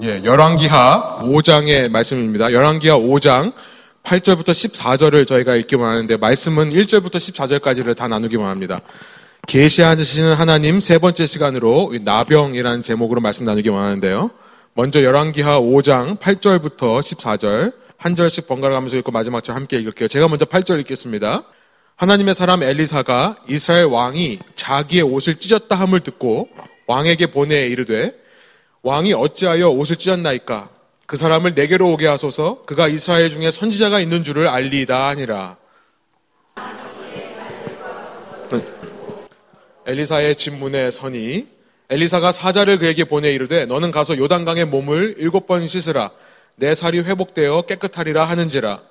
예, 열왕기하 5장의 말씀입니다. 열왕기하 5장 8절부터 14절을 저희가 읽기만 하는데 말씀은 1절부터 14절까지를 다 나누기만 합니다. 계시하시는 하나님 세 번째 시간으로 나병이라는 제목으로 말씀 나누기만 하는데요. 먼저 열왕기하 5장 8절부터 14절 한 절씩 번갈아 가면서 읽고 마지막 절 함께 읽을게요. 제가 먼저 8절 읽겠습니다. 하나님의 사람 엘리사가 이스라엘 왕이 자기의 옷을 찢었다 함을 듣고 왕에게 보내 이르되 왕이 어찌하여 옷을 찢었나이까? 그 사람을 내게로 오게 하소서. 그가 이스라엘 중에 선지자가 있는 줄을 알리이다 하니라. 엘리사의 진문에 서니 엘리사가 사자를 그에게 보내 이르되 너는 가서 요단강에 몸을 일곱 번 씻으라. 내 살이 회복되어 깨끗하리라 하는지라.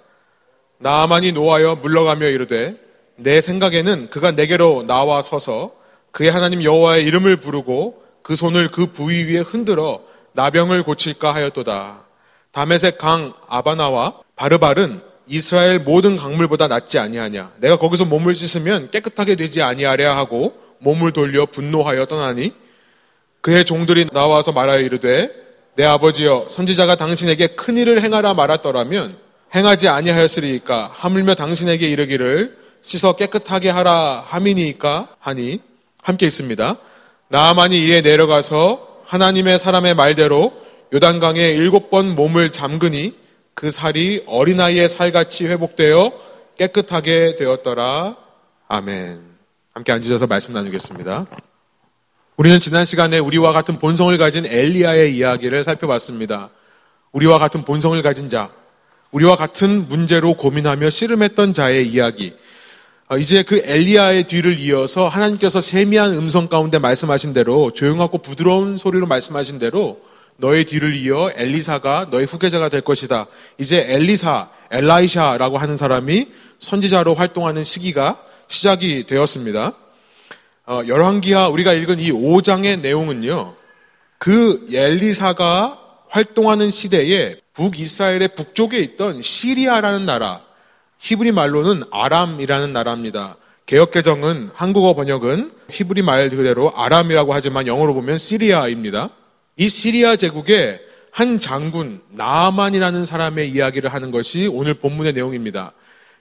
나아만이 노하여 물러가며 이르되 내 생각에는 그가 내게로 나와 서서 그의 하나님 여호와의 이름을 부르고 그 손을 그 부위 위에 흔들어 나병을 고칠까 하였도다. 다메색 강 아바나와 바르발은 이스라엘 모든 강물보다 낫지 아니하냐. 내가 거기서 몸을 씻으면 깨끗하게 되지 아니하랴 하고 몸을 돌려 분노하여 떠나니 그의 종들이 나와서 말하여 이르되 내 아버지여 선지자가 당신에게 큰 일을 행하라 말았더라면 행하지 아니하였으리이까 하물며 당신에게 이르기를 씻어 깨끗하게 하라 함이니까 하니 함께 있습니다. 나아만이 이에 내려가서 하나님의 사람의 말대로 요단강에 일곱 번 몸을 잠그니 그 살이 어린아이의 살같이 회복되어 깨끗하게 되었더라. 아멘. 함께 앉으셔서 말씀 나누겠습니다. 우리는 지난 시간에 우리와 같은 본성을 가진 엘리야의 이야기를 살펴봤습니다. 우리와 같은 본성을 가진 자, 우리와 같은 문제로 고민하며 씨름했던 자의 이야기. 어, 이제 그 엘리야의 뒤를 이어서 하나님께서 세미한 음성 가운데 말씀하신 대로 조용하고 부드러운 소리로 말씀하신 대로 너의 뒤를 이어 엘리사가 너의 후계자가 될 것이다. 이제 엘리사, 엘라이샤라고 하는 사람이 선지자로 활동하는 시기가 시작이 되었습니다. 어, 열왕기하 우리가 읽은 이 5장의 내용은요. 그 엘리사가 활동하는 시대에 북이스라엘의 북쪽에 있던 시리아라는 나라, 히브리 말로는 아람이라는 나라입니다. 개역개정은 한국어 번역은 히브리 말 그대로 아람이라고 하지만 영어로 보면 시리아입니다. 이 시리아 제국의 한 장군 나만이라는 사람의 이야기를 하는 것이 오늘 본문의 내용입니다.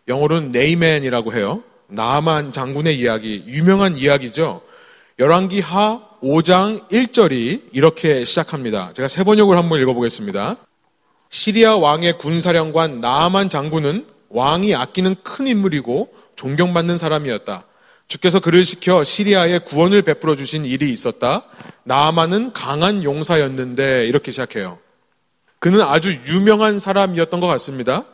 영어로는 Naaman이라고 해요. 나만 장군의 이야기, 유명한 이야기죠. 열왕기 하 5장 1절이 이렇게 시작합니다. 제가 세 번역을 한번 읽어보겠습니다. 시리아 왕의 군사령관 나만 장군은 왕이 아끼는 큰 인물이고 존경받는 사람이었다. 주께서 그를 시켜 시리아에 구원을 베풀어 주신 일이 있었다. 나아만은 강한 용사였는데 이렇게 시작해요. 그는 아주 유명한 사람이었던 것 같습니다.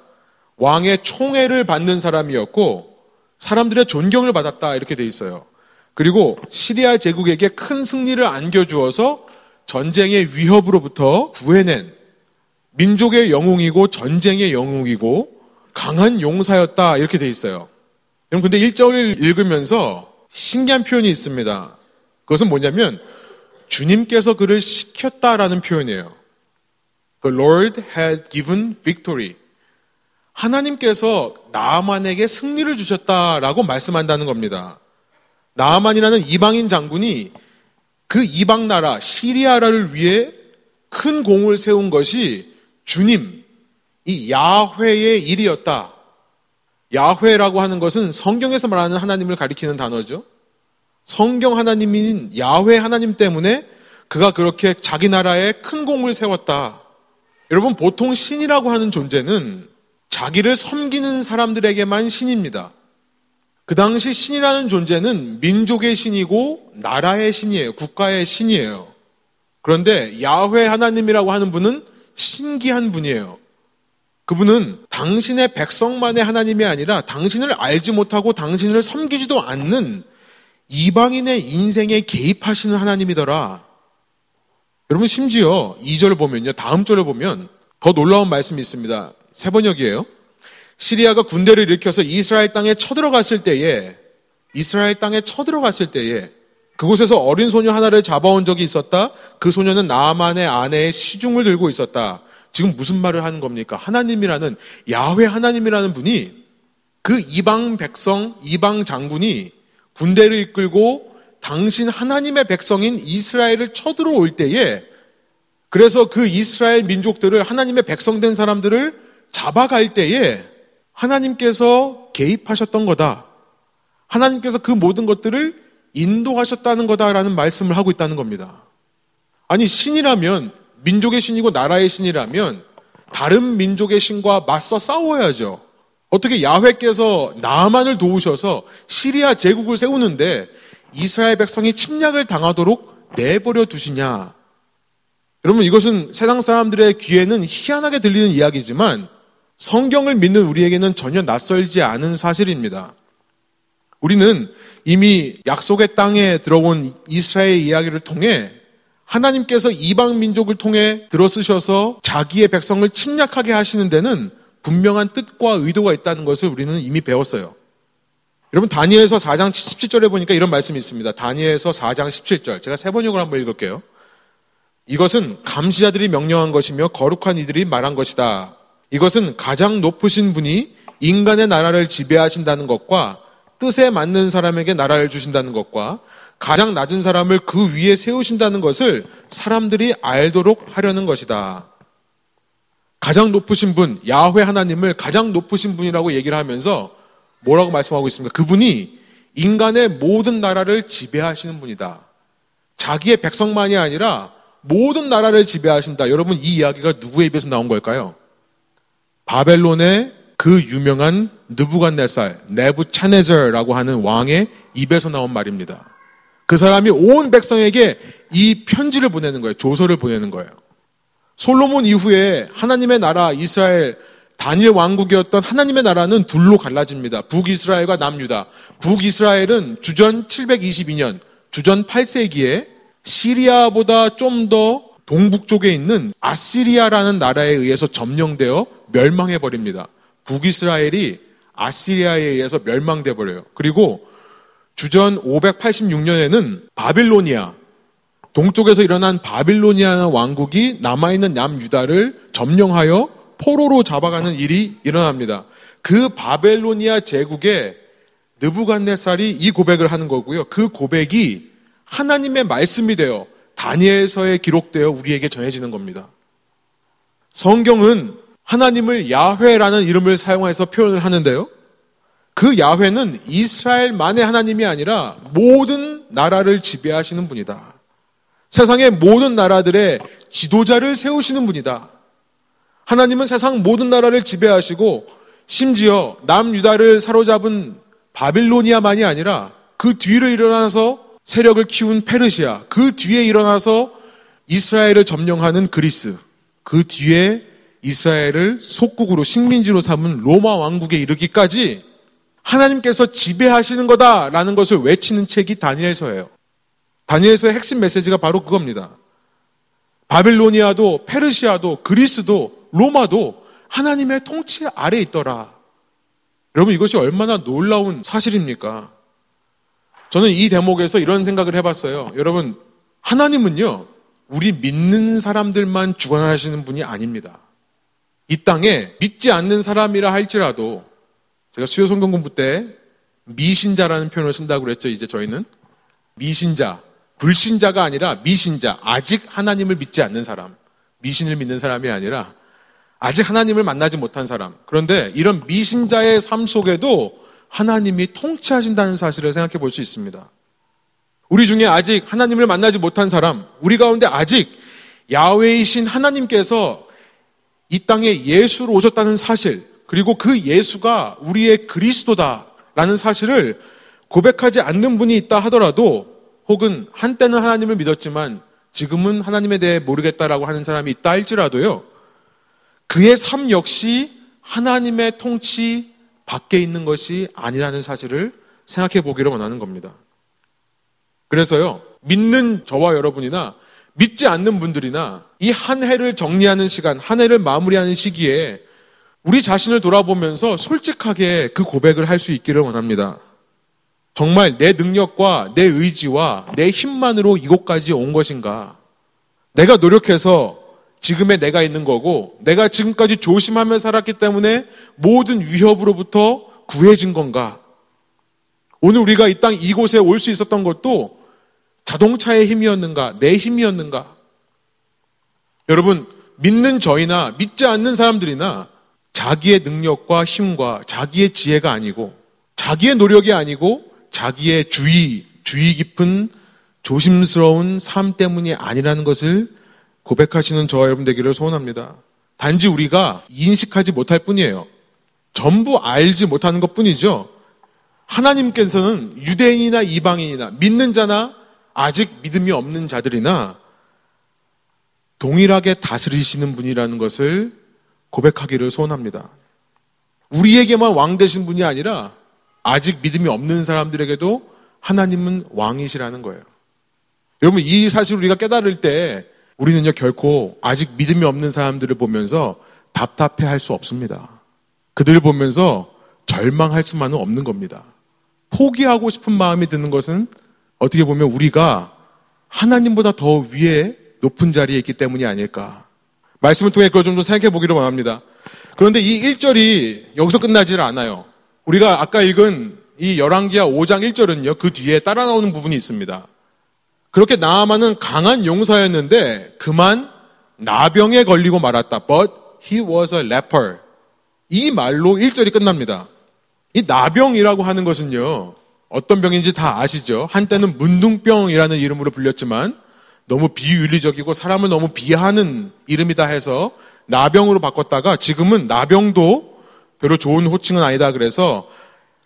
왕의 총애를 받는 사람이었고 사람들의 존경을 받았다 이렇게 돼 있어요. 그리고 시리아 제국에게 큰 승리를 안겨주어서 전쟁의 위협으로부터 구해낸 민족의 영웅이고 전쟁의 영웅이고 강한 용사였다 이렇게 돼 있어요. 여러분 근데 1절을 읽으면서 신기한 표현이 있습니다. 그것은 뭐냐면 주님께서 그를 시켰다라는 표현이에요. The Lord had given victory. 하나님께서 나만에게 승리를 주셨다라고 말씀한다는 겁니다. 나만이라는 이방인 장군이 그 이방 나라 시리아라를 위해 큰 공을 세운 것이 주님, 이 야훼의 일이었다. 야훼라고 하는 것은 성경에서 말하는 하나님을 가리키는 단어죠. 성경 하나님인 야훼 하나님 때문에 그가 그렇게 자기 나라에 큰 공을 세웠다. 여러분, 보통 신이라고 하는 존재는 자기를 섬기는 사람들에게만 신입니다. 그 당시 신이라는 존재는 민족의 신이고 나라의 신이에요. 국가의 신이에요. 그런데 야훼 하나님이라고 하는 분은 신기한 분이에요. 그분은 당신의 백성만의 하나님이 아니라 당신을 알지 못하고 당신을 섬기지도 않는 이방인의 인생에 개입하시는 하나님이더라. 여러분 심지어 2절 보면요. 다음 절을 보면 더 놀라운 말씀이 있습니다. 세 번역이에요. 시리아가 군대를 일으켜서 이스라엘 땅에 쳐들어갔을 때에 이스라엘 땅에 쳐들어갔을 때에 그곳에서 어린 소녀 하나를 잡아온 적이 있었다. 그 소녀는 나만의 아내의 시중을 들고 있었다. 지금 무슨 말을 하는 겁니까? 하나님이라는 야훼 하나님이라는 분이 그 이방 백성, 이방 장군이 군대를 이끌고 당신 하나님의 백성인 이스라엘을 쳐들어올 때에 그래서 그 이스라엘 민족들을 하나님의 백성된 사람들을 잡아갈 때에 하나님께서 개입하셨던 거다. 하나님께서 그 모든 것들을 인도하셨다는 거다라는 말씀을 하고 있다는 겁니다. 아니, 신이라면, 민족의 신이고 나라의 신이라면, 다른 민족의 신과 맞서 싸워야죠. 어떻게 야훼께서 나만을 도우셔서 시리아 제국을 세우는데 이스라엘 백성이 침략을 당하도록 내버려 두시냐? 여러분 이것은 세상 사람들의 귀에는 희한하게 들리는 이야기지만 성경을 믿는 우리에게는 전혀 낯설지 않은 사실입니다. 우리는 이미 약속의 땅에 들어온 이스라엘 이야기를 통해 하나님께서 이방 민족을 통해 들어쓰셔서 자기의 백성을 침략하게 하시는 데는 분명한 뜻과 의도가 있다는 것을 우리는 이미 배웠어요. 여러분 다니엘서 4장 17절에 보니까 이런 말씀이 있습니다. 다니엘서 4장 17절. 제가 세 번역을 한번 읽을게요. 이것은 감시자들이 명령한 것이며 거룩한 이들이 말한 것이다. 이것은 가장 높으신 분이 인간의 나라를 지배하신다는 것과 뜻에 맞는 사람에게 나라를 주신다는 것과 가장 낮은 사람을 그 위에 세우신다는 것을 사람들이 알도록 하려는 것이다. 가장 높으신 분, 야훼 하나님을 가장 높으신 분이라고 얘기를 하면서 뭐라고 말씀하고 있습니까? 그분이 인간의 모든 나라를 지배하시는 분이다. 자기의 백성만이 아니라 모든 나라를 지배하신다. 여러분 이 이야기가 누구의 입에서 나온 걸까요? 바벨론의 그 유명한 느부갓네살, 네부차네저라고 하는 왕의 입에서 나온 말입니다. 그 사람이 온 백성에게 이 편지를 보내는 거예요. 조서를 보내는 거예요. 솔로몬 이후에 하나님의 나라 이스라엘 단일 왕국이었던 하나님의 나라는 둘로 갈라집니다. 북이스라엘과 남유다. 북이스라엘은 주전 722년, 주전 8세기에 시리아보다 좀 더 동북쪽에 있는 아시리아라는 나라에 의해서 점령되어 멸망해 버립니다. 북이스라엘이 아시리아에 의해서 멸망돼 버려요. 그리고 주전 586년에는 바빌로니아 동쪽에서 일어난 바빌로니아 왕국이 남아있는 남유다를 점령하여 포로로 잡아가는 일이 일어납니다. 그 바벨로니아 제국의 느부갓네살이 이 고백을 하는 거고요. 그 고백이 하나님의 말씀이 되어 다니엘서에 기록되어 우리에게 전해지는 겁니다. 성경은 하나님을 야훼라는 이름을 사용해서 표현을 하는데요. 그 야훼는 이스라엘만의 하나님이 아니라 모든 나라를 지배하시는 분이다. 세상의 모든 나라들의 지도자를 세우시는 분이다. 하나님은 세상 모든 나라를 지배하시고 심지어 남유다를 사로잡은 바빌로니아만이 아니라 그 뒤를 일어나서 세력을 키운 페르시아, 그 뒤에 일어나서 이스라엘을 점령하는 그리스, 그 뒤에 이스라엘을 속국으로 식민지로 삼은 로마 왕국에 이르기까지 하나님께서 지배하시는 거다라는 것을 외치는 책이 다니엘서예요. 다니엘서의 핵심 메시지가 바로 그겁니다. 바빌로니아도 페르시아도 그리스도 로마도 하나님의 통치 아래 있더라. 여러분 이것이 얼마나 놀라운 사실입니까? 저는 이 대목에서 이런 생각을 해봤어요. 여러분 하나님은요 우리 믿는 사람들만 주관하시는 분이 아닙니다. 이 땅에 믿지 않는 사람이라 할지라도 제가 수요 성경 공부 때 미신자라는 표현을 쓴다고 그랬죠. 이제 저희는 미신자, 불신자가 아니라 미신자, 아직 하나님을 믿지 않는 사람, 미신을 믿는 사람이 아니라 아직 하나님을 만나지 못한 사람. 그런데 이런 미신자의 삶 속에도 하나님이 통치하신다는 사실을 생각해 볼 수 있습니다. 우리 중에 아직 하나님을 만나지 못한 사람, 우리 가운데 아직 야외이신 하나님께서 이 땅에 예수로 오셨다는 사실, 그리고 그 예수가 우리의 그리스도다라는 사실을 고백하지 않는 분이 있다 하더라도 혹은 한때는 하나님을 믿었지만 지금은 하나님에 대해 모르겠다라고 하는 사람이 있다 할지라도요. 그의 삶 역시 하나님의 통치 밖에 있는 것이 아니라는 사실을 생각해 보기를 원하는 겁니다. 그래서요, 믿는 저와 여러분이나 믿지 않는 분들이나 이 한 해를 정리하는 시간, 한 해를 마무리하는 시기에 우리 자신을 돌아보면서 솔직하게 그 고백을 할 수 있기를 원합니다. 정말 내 능력과 내 의지와 내 힘만으로 이곳까지 온 것인가? 내가 노력해서 지금의 내가 있는 거고, 내가 지금까지 조심하며 살았기 때문에 모든 위협으로부터 구해진 건가? 오늘 우리가 이 땅 이곳에 올 수 있었던 것도 자동차의 힘이었는가? 내 힘이었는가? 여러분, 믿는 저희나 믿지 않는 사람들이나 자기의 능력과 힘과 자기의 지혜가 아니고 자기의 노력이 아니고 자기의 주의, 주의 깊은 조심스러운 삶 때문이 아니라는 것을 고백하시는 저와 여러분 되기를 소원합니다. 단지 우리가 인식하지 못할 뿐이에요. 전부 알지 못하는 것 뿐이죠. 하나님께서는 유대인이나 이방인이나 믿는 자나 아직 믿음이 없는 자들이나 동일하게 다스리시는 분이라는 것을 고백하기를 소원합니다. 우리에게만 왕 되신 분이 아니라 아직 믿음이 없는 사람들에게도 하나님은 왕이시라는 거예요. 여러분, 이 사실 우리가 깨달을 때 우리는요, 결코 아직 믿음이 없는 사람들을 보면서 답답해 할 수 없습니다. 그들을 보면서 절망할 수만은 없는 겁니다. 포기하고 싶은 마음이 드는 것은 어떻게 보면 우리가 하나님보다 더 위에 높은 자리에 있기 때문이 아닐까. 말씀을 통해 그걸 좀 더 생각해 보기를 원합니다. 그런데 이 1절이 여기서 끝나질 않아요. 우리가 아까 읽은 이 열왕기하 5장 1절은요, 그 뒤에 따라 나오는 부분이 있습니다. 그렇게 나아만은 강한 용사였는데 그만 나병에 걸리고 말았다. But he was a leper. 이 말로 1절이 끝납니다. 이 나병이라고 하는 것은요, 어떤 병인지 다 아시죠? 한때는 문둥병이라는 이름으로 불렸지만 너무 비윤리적이고 사람을 너무 비하는 이름이다 해서 나병으로 바꿨다가 지금은 나병도 별로 좋은 호칭은 아니다 그래서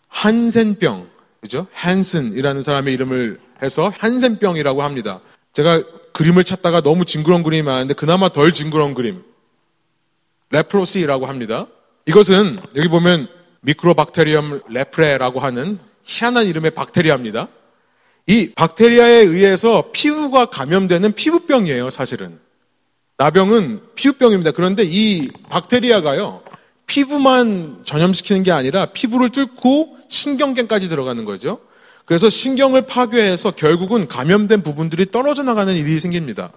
한센병, 그죠? 한슨이라는 사람의 이름을 해서 한센병이라고 합니다. 제가 그림을 찾다가 너무 징그러운 그림이 많은데 그나마 덜 징그러운 그림. 레프로시라고 합니다. 이것은 여기 보면 미크로박테리엄 레프레라고 하는 희한한 이름의 박테리아입니다. 이 박테리아에 의해서 피부가 감염되는 피부병이에요, 사실은. 나병은 피부병입니다. 그런데 이 박테리아가요, 피부만 전염시키는 게 아니라 피부를 뚫고 신경계까지 들어가는 거죠. 그래서 신경을 파괴해서 결국은 감염된 부분들이 떨어져 나가는 일이 생깁니다.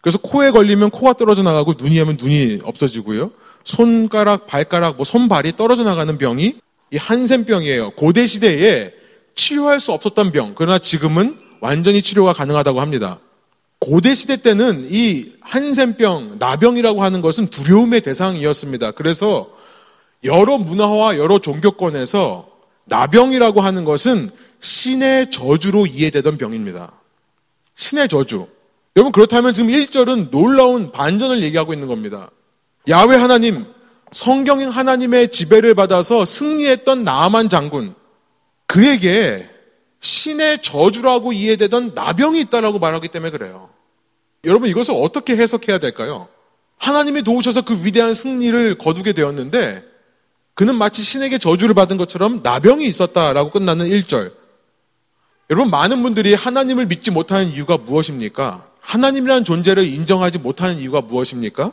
그래서 코에 걸리면 코가 떨어져 나가고 눈이 하면 눈이 없어지고요. 손가락, 발가락, 뭐 손발이 떨어져 나가는 병이 이 한센병이에요. 고대 시대에 치료할 수 없었던 병. 그러나 지금은 완전히 치료가 가능하다고 합니다. 고대 시대 때는 이 한센병, 나병이라고 하는 것은 두려움의 대상이었습니다. 그래서 여러 문화와 여러 종교권에서 나병이라고 하는 것은 신의 저주로 이해되던 병입니다. 신의 저주. 여러분 그렇다면 지금 1절은 놀라운 반전을 얘기하고 있는 겁니다. 야외 하나님, 성경인 하나님의 지배를 받아서 승리했던 나아만 장군, 그에게 신의 저주라고 이해되던 나병이 있다라고 말하기 때문에 그래요. 여러분 이것을 어떻게 해석해야 될까요? 하나님이 도우셔서 그 위대한 승리를 거두게 되었는데 그는 마치 신에게 저주를 받은 것처럼 나병이 있었다라고 끝나는 1절. 여러분 많은 분들이 하나님을 믿지 못하는 이유가 무엇입니까? 하나님이라는 존재를 인정하지 못하는 이유가 무엇입니까?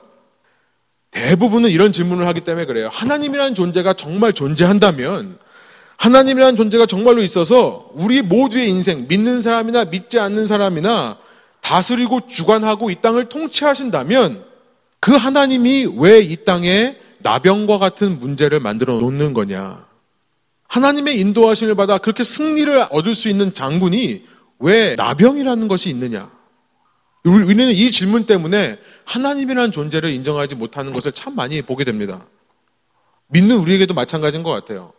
대부분은 이런 질문을 하기 때문에 그래요. 하나님이라는 존재가 정말 존재한다면 하나님이라는 존재가 정말로 있어서 우리 모두의 인생, 믿는 사람이나 믿지 않는 사람이나 다스리고 주관하고 이 땅을 통치하신다면 그 하나님이 왜 이 땅에 나병과 같은 문제를 만들어 놓는 거냐. 하나님의 인도하심을 받아 그렇게 승리를 얻을 수 있는 장군이 왜 나병이라는 것이 있느냐. 우리는 이 질문 때문에 하나님이라는 존재를 인정하지 못하는 것을 참 많이 보게 됩니다. 믿는 우리에게도 마찬가지인 것 같아요.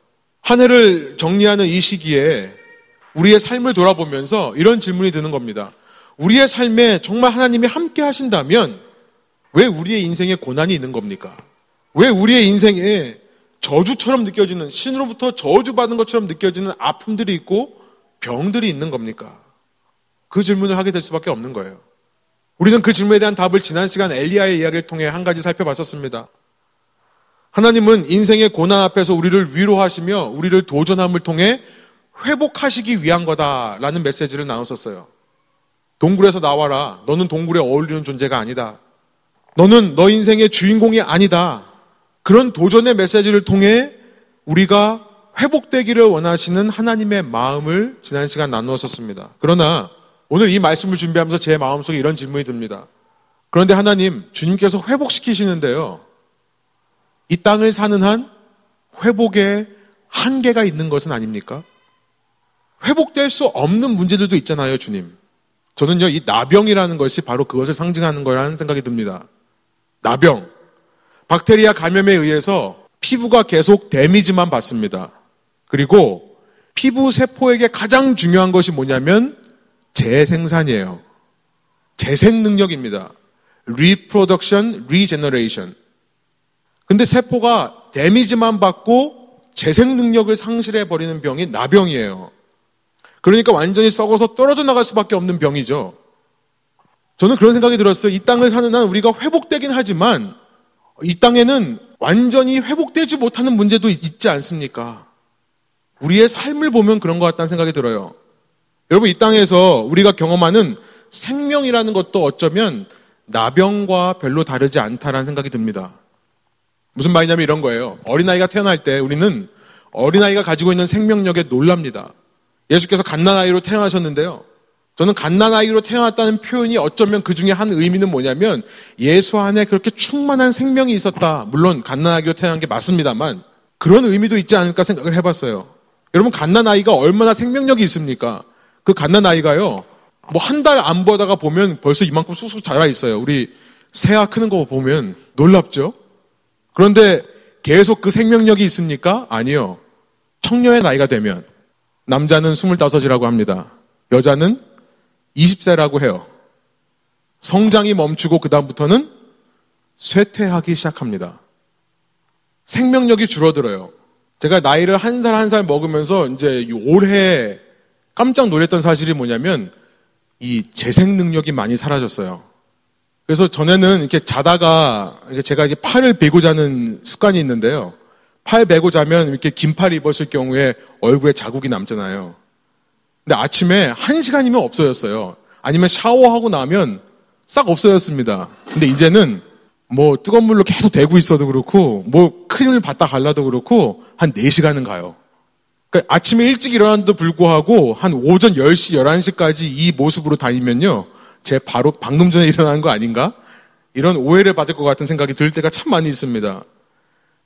한 해를 정리하는 이 시기에 우리의 삶을 돌아보면서 이런 질문이 드는 겁니다. 우리의 삶에 정말 하나님이 함께 하신다면 왜 우리의 인생에 고난이 있는 겁니까? 왜 우리의 인생에 저주처럼 느껴지는 신으로부터 저주받은 것처럼 느껴지는 아픔들이 있고 병들이 있는 겁니까? 그 질문을 하게 될 수밖에 없는 거예요. 우리는 그 질문에 대한 답을 지난 시간 엘리야의 이야기를 통해 한 가지 살펴봤었습니다. 하나님은 인생의 고난 앞에서 우리를 위로하시며 우리를 도전함을 통해 회복하시기 위한 거다라는 메시지를 나눴었어요. 동굴에서 나와라. 너는 동굴에 어울리는 존재가 아니다. 너는 너 인생의 주인공이 아니다. 그런 도전의 메시지를 통해 우리가 회복되기를 원하시는 하나님의 마음을 지난 시간 나누었었습니다. 그러나 오늘 이 말씀을 준비하면서 제 마음속에 이런 질문이 듭니다. 그런데 하나님, 주님께서 회복시키시는데요. 이 땅을 사는 한 회복에 한계가 있는 것은 아닙니까? 회복될 수 없는 문제들도 있잖아요, 주님. 저는요, 이 나병이라는 것이 바로 그것을 상징하는 거라는 생각이 듭니다. 나병. 박테리아 감염에 의해서 피부가 계속 데미지만 받습니다. 그리고 피부 세포에게 가장 중요한 것이 뭐냐면 재생산이에요. 재생 능력입니다. reproduction, regeneration. 근데 세포가 데미지만 받고 재생 능력을 상실해 버리는 병이 나병이에요. 그러니까 완전히 썩어서 떨어져 나갈 수밖에 없는 병이죠. 저는 그런 생각이 들었어요. 이 땅을 사는 한 우리가 회복되긴 하지만 이 땅에는 완전히 회복되지 못하는 문제도 있지 않습니까? 우리의 삶을 보면 그런 것 같다는 생각이 들어요. 여러분, 이 땅에서 우리가 경험하는 생명이라는 것도 어쩌면 나병과 별로 다르지 않다라는 생각이 듭니다. 무슨 말이냐면 이런 거예요. 어린아이가 태어날 때 우리는 어린아이가 가지고 있는 생명력에 놀랍니다. 예수께서 갓난아이로 태어나셨는데요. 저는 갓난아이로 태어났다는 표현이 어쩌면 그 중에 한 의미는 뭐냐면 예수 안에 그렇게 충만한 생명이 있었다. 물론 갓난아기로 태어난 게 맞습니다만 그런 의미도 있지 않을까 생각을 해봤어요. 여러분 갓난아이가 얼마나 생명력이 있습니까? 그 갓난아이가요. 뭐 한 달 안 보다가 보면 벌써 이만큼 쑥쑥 자라 있어요. 우리 새아 크는 거 보면 놀랍죠? 그런데 계속 그 생명력이 있습니까? 아니요. 청년의 나이가 되면 남자는 25이라고 합니다. 여자는 20세라고 해요. 성장이 멈추고 그다음부터는 쇠퇴하기 시작합니다. 생명력이 줄어들어요. 제가 나이를 한 살 한살 먹으면서 이제 올해 깜짝 놀랐던 사실이 뭐냐면 이 재생 능력이 많이 사라졌어요. 그래서 전에는 이렇게 자다가 제가 이제 팔을 베고 자는 습관이 있는데요. 팔 베고 자면 이렇게 긴 팔 입었을 경우에 얼굴에 자국이 남잖아요. 근데 아침에 한 시간이면 없어졌어요. 아니면 샤워하고 나면 싹 없어졌습니다. 근데 이제는 뭐 뜨거운 물로 계속 대고 있어도 그렇고 뭐 크림을 받다 갈라도 그렇고 한 4시간은 가요. 그러니까 아침에 일찍 일어났는데도 불구하고 한 오전 10시, 11시까지 이 모습으로 다니면요. 제 바로 방금 전에 일어난 거 아닌가? 이런 오해를 받을 것 같은 생각이 들 때가 참 많이 있습니다.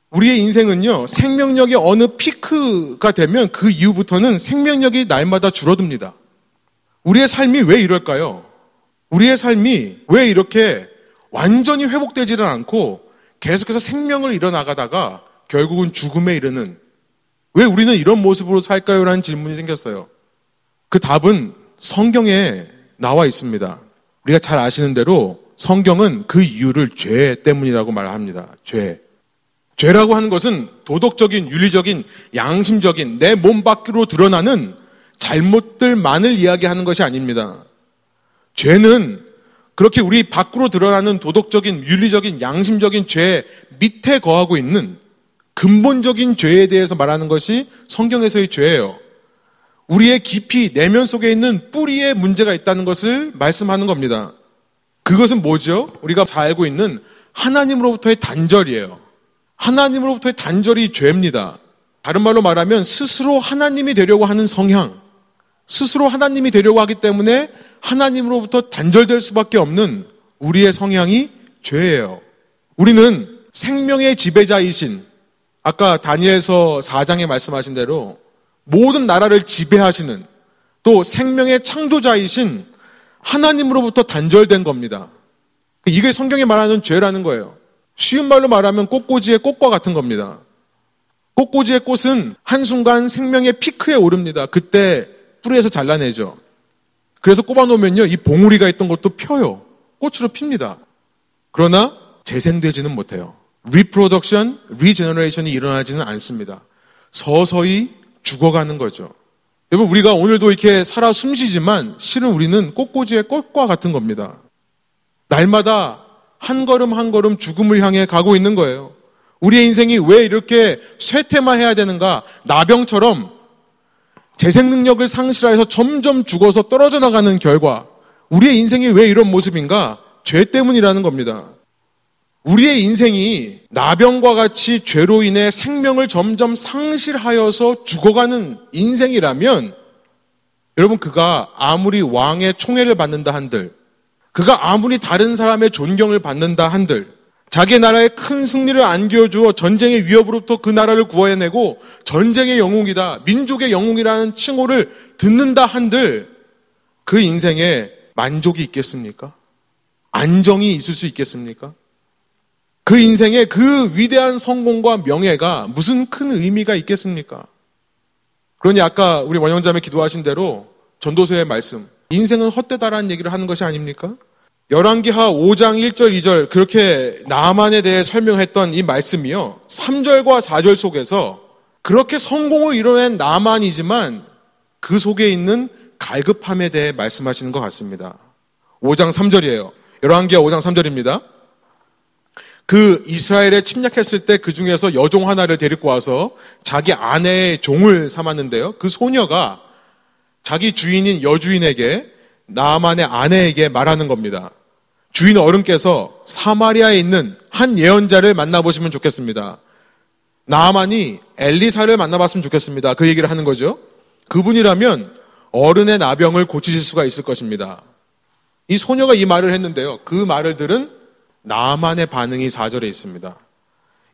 우리의 인생은요, 생명력이 어느 피크가 되면 그 이후부터는 생명력이 날마다 줄어듭니다. 우리의 삶이 왜 이럴까요? 우리의 삶이 왜 이렇게 완전히 회복되지는 않고 계속해서 생명을 잃어나가다가 결국은 죽음에 이르는 왜 우리는 이런 모습으로 살까요? 라는 질문이 생겼어요. 그 답은 성경에 나와 있습니다. 우리가 잘 아시는 대로 성경은 그 이유를 죄 때문이라고 말합니다. 죄. 죄라고 하는 것은 도덕적인, 윤리적인, 양심적인 내 몸 밖으로 드러나는 잘못들만을 이야기하는 것이 아닙니다. 죄는 그렇게 우리 밖으로 드러나는 도덕적인, 윤리적인, 양심적인 죄 밑에 거하고 있는 근본적인 죄에 대해서 말하는 것이 성경에서의 죄예요. 우리의 깊이 내면 속에 있는 뿌리에 문제가 있다는 것을 말씀하는 겁니다. 그것은 뭐죠? 우리가 잘 알고 있는 하나님으로부터의 단절이에요. 하나님으로부터의 단절이 죄입니다. 다른 말로 말하면 스스로 하나님이 되려고 하는 성향, 스스로 하나님이 되려고 하기 때문에 하나님으로부터 단절될 수밖에 없는 우리의 성향이 죄예요. 우리는 생명의 지배자이신 아까 다니엘서 4장에 말씀하신 대로 모든 나라를 지배하시는 또 생명의 창조자이신 하나님으로부터 단절된 겁니다. 이게 성경이 말하는 죄라는 거예요. 쉬운 말로 말하면 꽃꽂이의 꽃과 같은 겁니다. 꽃꽂이의 꽃은 한순간 생명의 피크에 오릅니다. 그때 뿌리에서 잘라내죠. 그래서 꼽아놓으면요, 이 봉우리가 있던 것도 펴요. 꽃으로 핍니다. 그러나 재생되지는 못해요. reproduction, regeneration이 일어나지는 않습니다. 서서히 죽어가는 거죠. 여러분, 우리가 오늘도 이렇게 살아 숨쉬지만 실은 우리는 꽃꽂이의 꽃과 같은 겁니다. 날마다 한 걸음 한 걸음 죽음을 향해 가고 있는 거예요. 우리의 인생이 왜 이렇게 쇠퇴만 해야 되는가? 나병처럼 재생 능력을 상실하여서 점점 죽어서 떨어져 나가는 결과 우리의 인생이 왜 이런 모습인가? 죄 때문이라는 겁니다. 우리의 인생이 나병과 같이 죄로 인해 생명을 점점 상실하여서 죽어가는 인생이라면 여러분 그가 아무리 왕의 총애를 받는다 한들 그가 아무리 다른 사람의 존경을 받는다 한들 자기 나라에 큰 승리를 안겨주어 전쟁의 위협으로부터 그 나라를 구해내고 전쟁의 영웅이다 민족의 영웅이라는 칭호를 듣는다 한들 그 인생에 만족이 있겠습니까? 안정이 있을 수 있겠습니까? 그 인생에 그 위대한 성공과 명예가 무슨 큰 의미가 있겠습니까? 그러니 아까 우리 원영자매 기도하신 대로 전도서의 말씀, 인생은 헛되다라는 얘기를 하는 것이 아닙니까? 열왕기하 5장 1절 2절 그렇게 나만에 대해 설명했던 이 말씀이요. 3절과 4절 속에서 그렇게 성공을 이뤄낸 나만이지만 그 속에 있는 갈급함에 대해 말씀하시는 것 같습니다. 5장 3절이에요. 열왕기하 5장 3절입니다. 그 이스라엘에 침략했을 때 그 중에서 여종 하나를 데리고 와서 자기 아내의 종을 삼았는데요. 그 소녀가 자기 주인인 여주인에게 나만의 아내에게 말하는 겁니다. 주인 어른께서 사마리아에 있는 한 예언자를 만나보시면 좋겠습니다. 나만이 엘리사를 만나봤으면 좋겠습니다. 그 얘기를 하는 거죠. 그분이라면 어른의 나병을 고치실 수가 있을 것입니다. 이 소녀가 이 말을 했는데요. 그 말을 들은 나만의 반응이 4절에 있습니다.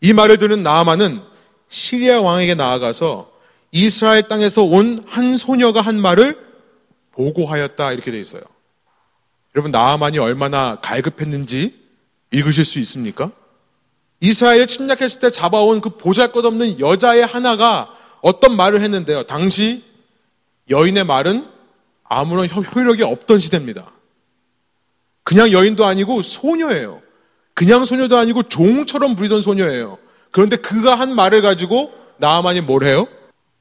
이 말을 들은 나만은 시리아 왕에게 나아가서 이스라엘 땅에서 온 한 소녀가 한 말을 보고하였다 이렇게 돼 있어요. 여러분 나아만이 얼마나 갈급했는지 읽으실 수 있습니까? 이스라엘 침략했을 때 잡아온 그 보잘것없는 여자의 하나가 어떤 말을 했는데요. 당시 여인의 말은 아무런 효력이 없던 시대입니다. 그냥 여인도 아니고 소녀예요. 그냥 소녀도 아니고 종처럼 부리던 소녀예요. 그런데 그가 한 말을 가지고 나아만이 뭘 해요?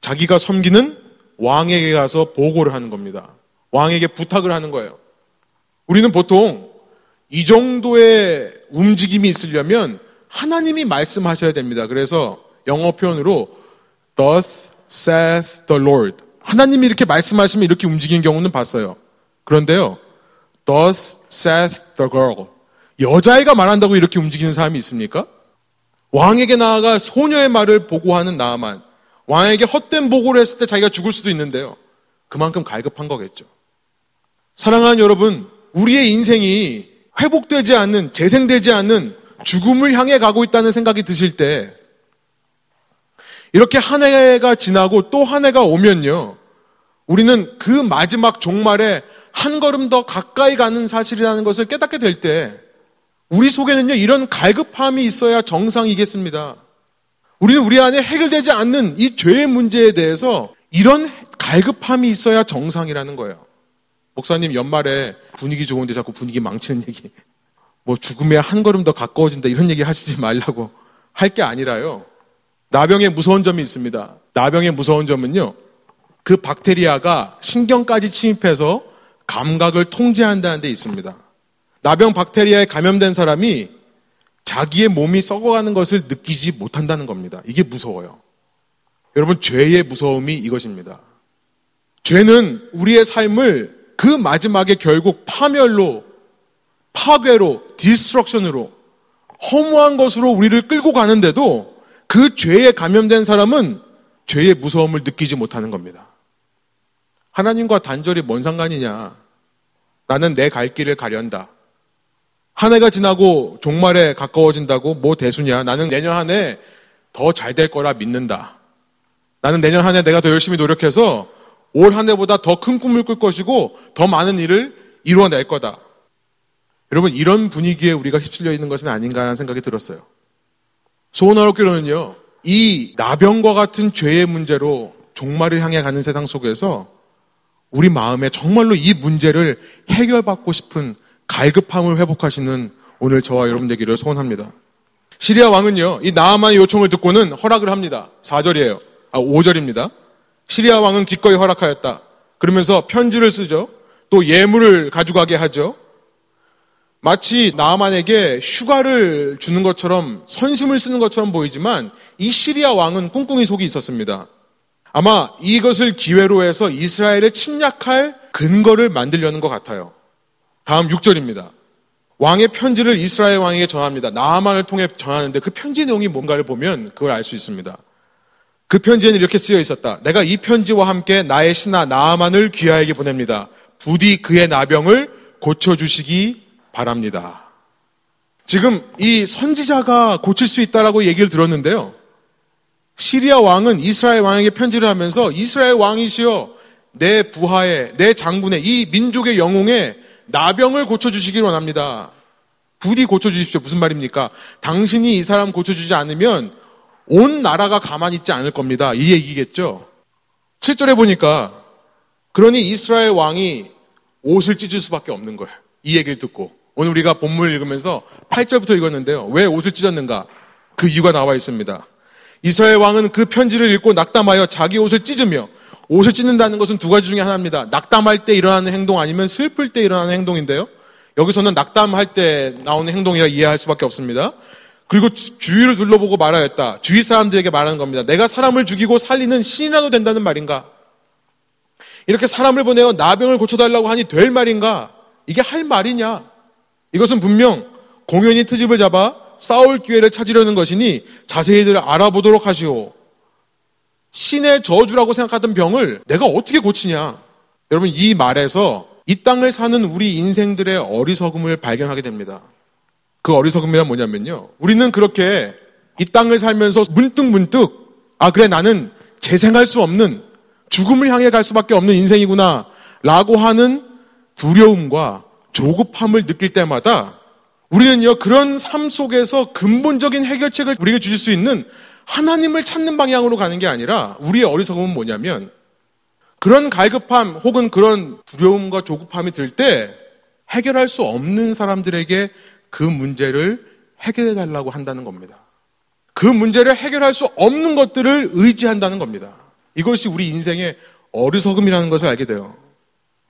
자기가 섬기는 왕에게 가서 보고를 하는 겁니다. 왕에게 부탁을 하는 거예요. 우리는 보통 이 정도의 움직임이 있으려면 하나님이 말씀하셔야 됩니다. 그래서 영어 표현으로 thus saith the Lord. 하나님이 이렇게 말씀하시면 이렇게 움직이는 경우는 봤어요. 그런데요. thus saith the girl. 여자애가 말한다고 이렇게 움직이는 사람이 있습니까? 왕에게 나아가 소녀의 말을 보고하는 나만. 왕에게 헛된 보고를 했을 때 자기가 죽을 수도 있는데요. 그만큼 갈급한 거겠죠. 사랑하는 여러분, 우리의 인생이 회복되지 않는, 재생되지 않는 죽음을 향해 가고 있다는 생각이 드실 때, 이렇게 한 해가 지나고 또 한 해가 오면요, 우리는 그 마지막 종말에 한 걸음 더 가까이 가는 사실이라는 것을 깨닫게 될 때, 우리 속에는요, 이런 갈급함이 있어야 정상이겠습니다. 우리는 우리 안에 해결되지 않는 이 죄의 문제에 대해서 이런 갈급함이 있어야 정상이라는 거예요. 목사님 연말에 분위기 좋은데 자꾸 분위기 망치는 얘기. 뭐 죽음에 한 걸음 더 가까워진다 이런 얘기 하시지 말라고 할 게 아니라요. 나병의 무서운 점이 있습니다. 나병의 무서운 점은요. 그 박테리아가 신경까지 침입해서 감각을 통제한다는 데 있습니다. 나병 박테리아에 감염된 사람이 자기의 몸이 썩어가는 것을 느끼지 못한다는 겁니다. 이게 무서워요. 여러분, 죄의 무서움이 이것입니다. 죄는 우리의 삶을 그 마지막에 결국 파멸로, 파괴로, destruction으로, 허무한 것으로 우리를 끌고 가는데도 그 죄에 감염된 사람은 죄의 무서움을 느끼지 못하는 겁니다. 하나님과 단절이 뭔 상관이냐? 나는 내 갈 길을 가련다. 한 해가 지나고 종말에 가까워진다고 뭐 대수냐? 나는 내년 한 해 더 잘 될 거라 믿는다. 나는 내년 한 해 내가 더 열심히 노력해서 올 한 해보다 더 큰 꿈을 꿀 것이고 더 많은 일을 이루어낼 거다. 여러분 이런 분위기에 우리가 휩쓸려 있는 것은 아닌가라는 생각이 들었어요. 소원하옵기로는요. 이 나병과 같은 죄의 문제로 종말을 향해 가는 세상 속에서 우리 마음에 정말로 이 문제를 해결받고 싶은 갈급함을 회복하시는 오늘 저와 여러분 되기를 소원합니다. 시리아 왕은요, 이 나아만의 요청을 듣고는 허락을 합니다. 4절이에요. 아, 5절입니다. 시리아 왕은 기꺼이 허락하였다. 그러면서 편지를 쓰죠. 또 예물을 가져가게 하죠. 마치 나아만에게 휴가를 주는 것처럼 선심을 쓰는 것처럼 보이지만 이 시리아 왕은 꿍꿍이 속이 있었습니다. 아마 이것을 기회로 해서 이스라엘에 침략할 근거를 만들려는 것 같아요. 다음 6절입니다. 왕의 편지를 이스라엘 왕에게 전합니다. 나아만을 통해 전하는데 그 편지 내용이 뭔가를 보면 그걸 알 수 있습니다. 그 편지에는 이렇게 쓰여 있었다. 내가 이 편지와 함께 나의 신하 나아만을 귀하에게 보냅니다. 부디 그의 나병을 고쳐주시기 바랍니다. 지금 이 선지자가 고칠 수 있다라고 얘기를 들었는데요. 시리아 왕은 이스라엘 왕에게 편지를 하면서 이스라엘 왕이시여 내 부하에 내 장군의 이 민족의 영웅에 나병을 고쳐주시길 원합니다. 부디 고쳐주십시오. 무슨 말입니까? 당신이 이 사람 고쳐주지 않으면 온 나라가 가만히 있지 않을 겁니다. 이 얘기겠죠? 7절에 보니까 그러니 이스라엘 왕이 옷을 찢을 수밖에 없는 거예요. 이 얘기를 듣고. 오늘 우리가 본문을 읽으면서 8절부터 읽었는데요. 왜 옷을 찢었는가? 그 이유가 나와 있습니다. 이스라엘 왕은 그 편지를 읽고 낙담하여 자기 옷을 찢으며 옷을 찢는다는 것은 두 가지 중에 하나입니다. 낙담할 때 일어나는 행동 아니면 슬플 때 일어나는 행동인데요. 여기서는 낙담할 때 나오는 행동이라 이해할 수밖에 없습니다. 그리고 주위를 둘러보고 말하였다. 주위 사람들에게 말하는 겁니다. 내가 사람을 죽이고 살리는 신이라도 된다는 말인가? 이렇게 사람을 보내어 나병을 고쳐달라고 하니 될 말인가? 이게 할 말이냐? 이것은 분명 공연히 트집을 잡아 싸울 기회를 찾으려는 것이니 자세히들 알아보도록 하시오. 신의 저주라고 생각하던 병을 내가 어떻게 고치냐? 여러분, 이 말에서 이 땅을 사는 우리 인생들의 어리석음을 발견하게 됩니다. 그 어리석음이란 뭐냐면요. 우리는 그렇게 이 땅을 살면서 문득문득, 아, 그래, 나는 재생할 수 없는 죽음을 향해 갈 수밖에 없는 인생이구나. 라고 하는 두려움과 조급함을 느낄 때마다 우리는요, 그런 삶 속에서 근본적인 해결책을 우리에게 주실 수 있는 하나님을 찾는 방향으로 가는 게 아니라 우리의 어리석음은 뭐냐면 그런 갈급함 혹은 그런 두려움과 조급함이 들 때 해결할 수 없는 사람들에게 그 문제를 해결해 달라고 한다는 겁니다. 그 문제를 해결할 수 없는 것들을 의지한다는 겁니다. 이것이 우리 인생의 어리석음이라는 것을 알게 돼요.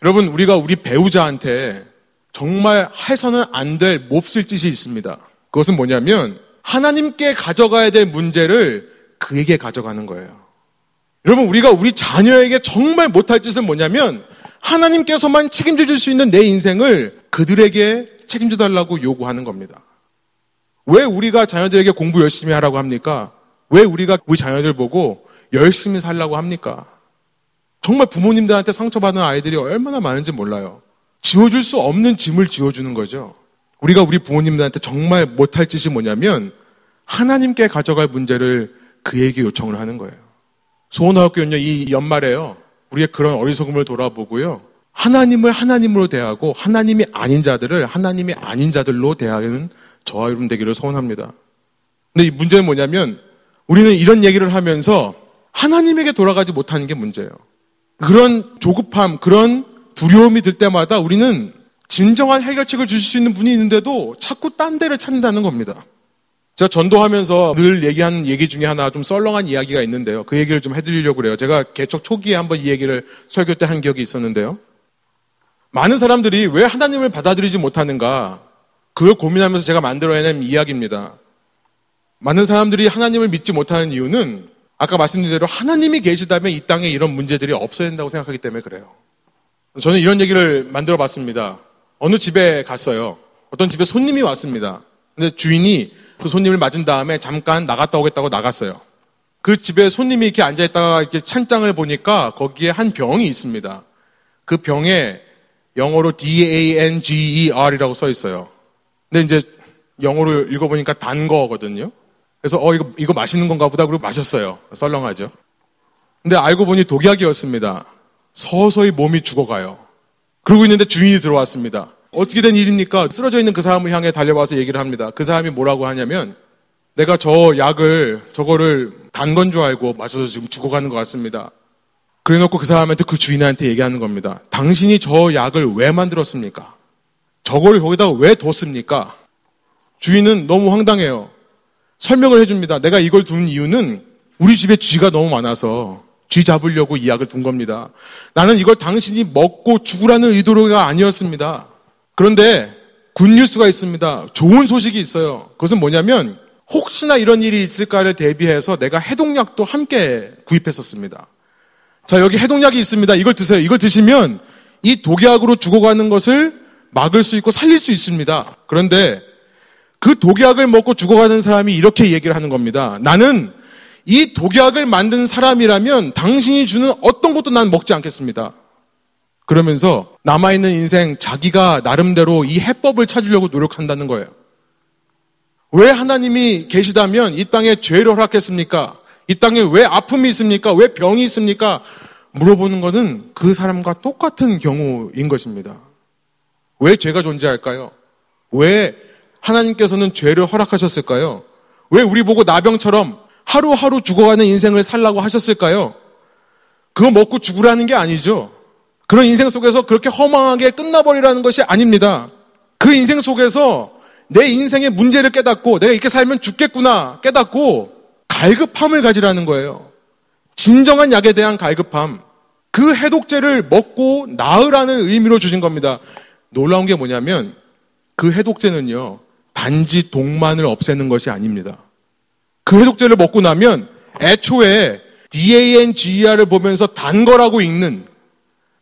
여러분, 우리가 우리 배우자한테 정말 해서는 안 될 몹쓸 짓이 있습니다. 그것은 뭐냐면 하나님께 가져가야 될 문제를 그에게 가져가는 거예요. 여러분, 우리가 우리 자녀에게 정말 못할 짓은 뭐냐면 하나님께서만 책임져 줄 수 있는 내 인생을 그들에게 책임져 달라고 요구하는 겁니다. 왜 우리가 자녀들에게 공부 열심히 하라고 합니까? 왜 우리가 우리 자녀들 보고 열심히 살라고 합니까? 정말 부모님들한테 상처받은 아이들이 얼마나 많은지 몰라요. 지워줄 수 없는 짐을 지워주는 거죠. 우리가 우리 부모님들한테 정말 못할 짓이 뭐냐면 하나님께 가져갈 문제를 그에게 요청을 하는 거예요. 소원하학교는요, 이 연말에요. 우리의 그런 어리석음을 돌아보고요. 하나님을 하나님으로 대하고 하나님이 아닌 자들을 하나님이 아닌 자들로 대하는 저와 여러분 되기를 소원합니다. 근데 이 문제는 뭐냐면 우리는 이런 얘기를 하면서 하나님에게 돌아가지 못하는 게 문제예요. 그런 조급함, 그런 두려움이 들 때마다 우리는 진정한 해결책을 주실 수 있는 분이 있는데도 자꾸 딴 데를 찾는다는 겁니다. 제가 전도하면서 늘 얘기하는 얘기 중에 하나 좀 썰렁한 이야기가 있는데요. 그 얘기를 좀 해드리려고 그래요. 제가 개척 초기에 한번 이 얘기를 설교 때 한 기억이 있었는데요. 많은 사람들이 왜 하나님을 받아들이지 못하는가, 그걸 고민하면서 제가 만들어낸 이야기입니다. 많은 사람들이 하나님을 믿지 못하는 이유는 아까 말씀드린 대로 하나님이 계시다면 이 땅에 이런 문제들이 없어야 된다고 생각하기 때문에 그래요. 저는 이런 얘기를 만들어 봤습니다. 어느 집에 갔어요. 어떤 집에 손님이 왔습니다. 근데 주인이 그 손님을 맞은 다음에 잠깐 나갔다 오겠다고 나갔어요. 그 집에 손님이 이렇게 앉아있다가 이렇게 찬장을 보니까 거기에 한 병이 있습니다. 그 병에 영어로 D-A-N-G-E-R이라고 써 있어요. 근데 이제 영어로 읽어보니까 단 거거든요. 그래서 어 이거 이거 맛있는 건가 보다 그리고 마셨어요. 썰렁하죠. 근데 알고 보니 독약이었습니다. 서서히 몸이 죽어가요. 그러고 있는데 주인이 들어왔습니다. 어떻게 된 일입니까? 쓰러져 있는 그 사람을 향해 달려와서 얘기를 합니다. 그 사람이 뭐라고 하냐면 내가 저 약을 저거를 단 건 줄 알고 마셔서 지금 죽어가는 것 같습니다. 그래 놓고 그 사람한테 그 주인한테 얘기하는 겁니다. 당신이 저 약을 왜 만들었습니까? 저걸 거기다가 왜 뒀습니까? 주인은 너무 황당해요. 설명을 해줍니다. 내가 이걸 둔 이유는 우리 집에 쥐가 너무 많아서 쥐 잡으려고 이 약을 둔 겁니다. 나는 이걸 당신이 먹고 죽으라는 의도가 아니었습니다. 그런데 굿뉴스가 있습니다. 좋은 소식이 있어요. 그것은 뭐냐면 혹시나 이런 일이 있을까를 대비해서 내가 해독약도 함께 구입했었습니다. 자, 여기 해독약이 있습니다. 이걸 드세요. 이걸 드시면 이 독약으로 죽어가는 것을 막을 수 있고 살릴 수 있습니다. 그런데 그 독약을 먹고 죽어가는 사람이 이렇게 얘기를 하는 겁니다. 나는 이 독약을 만든 사람이라면 당신이 주는 어떤 것도 난 먹지 않겠습니다. 그러면서 남아있는 인생 자기가 나름대로 이 해법을 찾으려고 노력한다는 거예요. 왜 하나님이 계시다면 이 땅에 죄를 허락했습니까? 이 땅에 왜 아픔이 있습니까? 왜 병이 있습니까? 물어보는 것은 그 사람과 똑같은 경우인 것입니다. 왜 죄가 존재할까요? 왜 하나님께서는 죄를 허락하셨을까요? 왜 우리 보고 나병처럼 하루하루 죽어가는 인생을 살라고 하셨을까요? 그거 먹고 죽으라는 게 아니죠. 그런 인생 속에서 그렇게 허망하게 끝나버리라는 것이 아닙니다. 그 인생 속에서 내 인생의 문제를 깨닫고 내가 이렇게 살면 죽겠구나 깨닫고 갈급함을 가지라는 거예요. 진정한 약에 대한 갈급함. 그 해독제를 먹고 나으라는 의미로 주신 겁니다. 놀라운 게 뭐냐면 그 해독제는요, 단지 독만을 없애는 것이 아닙니다. 그 해독제를 먹고 나면 애초에 DANGER을 보면서 단 거라고 읽는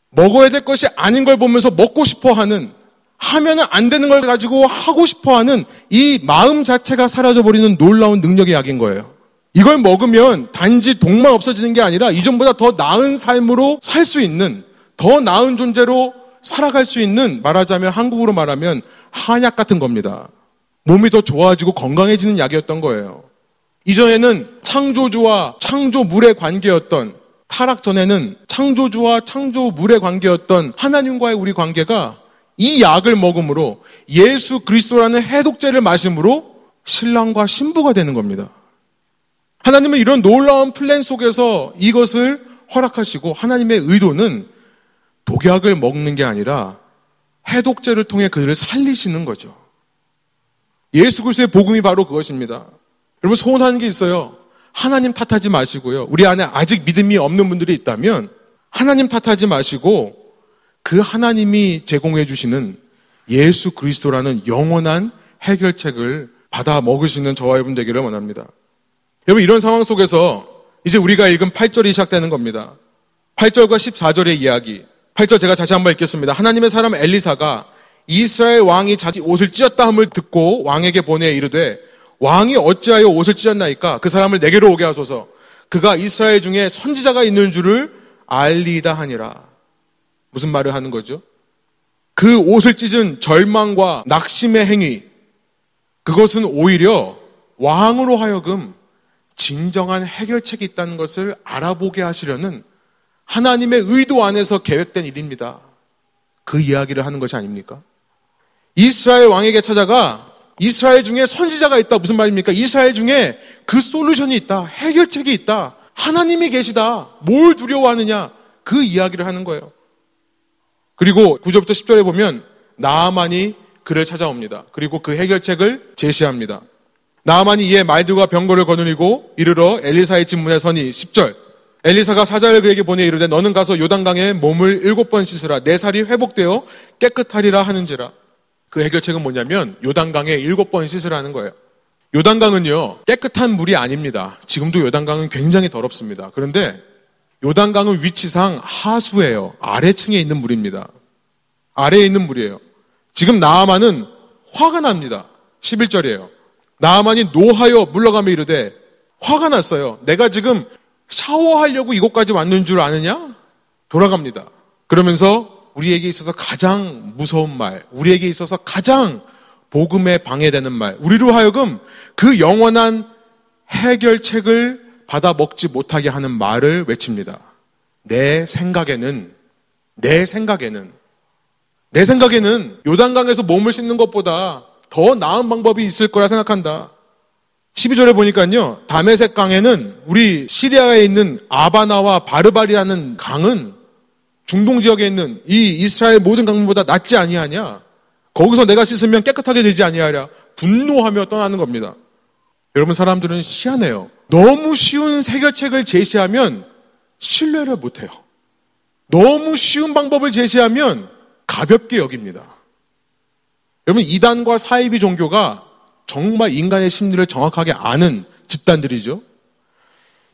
먹어야 될 것이 아닌 걸 보면서 먹고 싶어 하는 하면은 안 되는 걸 가지고 하고 싶어 하는 이 마음 자체가 사라져버리는 놀라운 능력의 약인 거예요. 이걸 먹으면 단지 독만 없어지는 게 아니라 이전보다 더 나은 삶으로 살 수 있는 더 나은 존재로 살아갈 수 있는 말하자면 한국으로 말하면 한약 같은 겁니다. 몸이 더 좋아지고 건강해지는 약이었던 거예요. 이전에는 창조주와 창조물의 관계였던 타락 전에는 창조주와 창조물의 관계였던 하나님과의 우리 관계가 이 약을 먹음으로 예수 그리스도라는 해독제를 마심으로 신랑과 신부가 되는 겁니다. 하나님은 이런 놀라운 플랜 속에서 이것을 허락하시고 하나님의 의도는 독약을 먹는 게 아니라 해독제를 통해 그들을 살리시는 거죠. 예수 그리스도의 복음이 바로 그것입니다. 여러분 소원하는 게 있어요. 하나님 탓하지 마시고요. 우리 안에 아직 믿음이 없는 분들이 있다면 하나님 탓하지 마시고 그 하나님이 제공해 주시는 예수 그리스도라는 영원한 해결책을 받아 먹으시는 저와 여러분 되기를 원합니다. 여러분 이런 상황 속에서 이제 우리가 읽은 8절이 시작되는 겁니다. 8절과 14절의 이야기. 8절 제가 다시 한번 읽겠습니다. 하나님의 사람 엘리사가 이스라엘 왕이 자기 옷을 찢었다 함을 듣고 왕에게 보내 이르되 왕이 어찌하여 옷을 찢었나이까 그 사람을 내게로 오게 하소서 그가 이스라엘 중에 선지자가 있는 줄을 알리다 하니라. 무슨 말을 하는 거죠? 그 옷을 찢은 절망과 낙심의 행위 그것은 오히려 왕으로 하여금 진정한 해결책이 있다는 것을 알아보게 하시려는 하나님의 의도 안에서 계획된 일입니다. 그 이야기를 하는 것이 아닙니까? 이스라엘 왕에게 찾아가 이스라엘 중에 선지자가 있다. 무슨 말입니까? 이스라엘 중에 그 솔루션이 있다. 해결책이 있다. 하나님이 계시다. 뭘 두려워하느냐? 그 이야기를 하는 거예요. 그리고 9절부터 10절에 보면 나아만이 그를 찾아옵니다. 그리고 그 해결책을 제시합니다. 나아만이 이에 말들과 병거를 거느리고 이르러 엘리사의 집문에 서니 10절. 엘리사가 사자를 그에게 보내 이르되 너는 가서 요단강에 몸을 일곱 번 씻으라 내 살이 회복되어 깨끗하리라 하는지라. 그 해결책은 뭐냐면 요단강에 일곱 번 씻으라는 거예요. 요단강은요 깨끗한 물이 아닙니다. 지금도 요단강은 굉장히 더럽습니다. 그런데 요단강은 위치상 하수예요. 아래층에 있는 물입니다. 아래에 있는 물이에요. 지금 나아만은 화가 납니다. 11절이에요. 나아만이 노하여 물러가며 이르되 화가 났어요. 내가 지금 샤워하려고 이곳까지 왔는 줄 아느냐? 돌아갑니다. 그러면서 우리에게 있어서 가장 무서운 말, 우리에게 있어서 가장 복음에 방해되는 말, 우리로 하여금 그 영원한 해결책을 받아 먹지 못하게 하는 말을 외칩니다. 내 생각에는, 내 생각에는, 내 생각에는 요단강에서 몸을 씻는 것보다 더 나은 방법이 있을 거라 생각한다. 12절에 보니까요, 다메색 강에는 우리 시리아에 있는 아바나와 바르바리라는 강은 중동 지역에 있는 이 이스라엘 모든 강물보다 낫지 아니하냐? 거기서 내가 씻으면 깨끗하게 되지 아니하랴? 분노하며 떠나는 겁니다. 여러분 사람들은 희한해요. 너무 쉬운 해결책을 제시하면 신뢰를 못해요. 너무 쉬운 방법을 제시하면 가볍게 여깁니다. 여러분 이단과 사이비 종교가 정말 인간의 심리를 정확하게 아는 집단들이죠.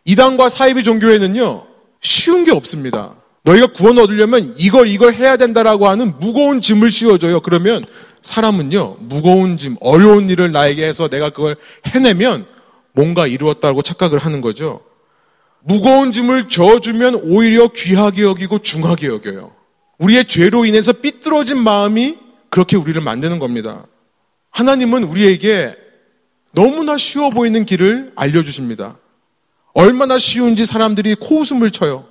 이단과 사이비 종교에는요 쉬운 게 없습니다. 너희가 구원 얻으려면 이걸 이걸 해야 된다라고 하는 무거운 짐을 씌워줘요. 그러면 사람은요 무거운 짐, 어려운 일을 나에게 해서 내가 그걸 해내면 뭔가 이루었다고 착각을 하는 거죠. 무거운 짐을 져주면 오히려 귀하게 여기고 중하게 여겨요. 우리의 죄로 인해서 삐뚤어진 마음이 그렇게 우리를 만드는 겁니다. 하나님은 우리에게 너무나 쉬워 보이는 길을 알려주십니다. 얼마나 쉬운지 사람들이 코웃음을 쳐요.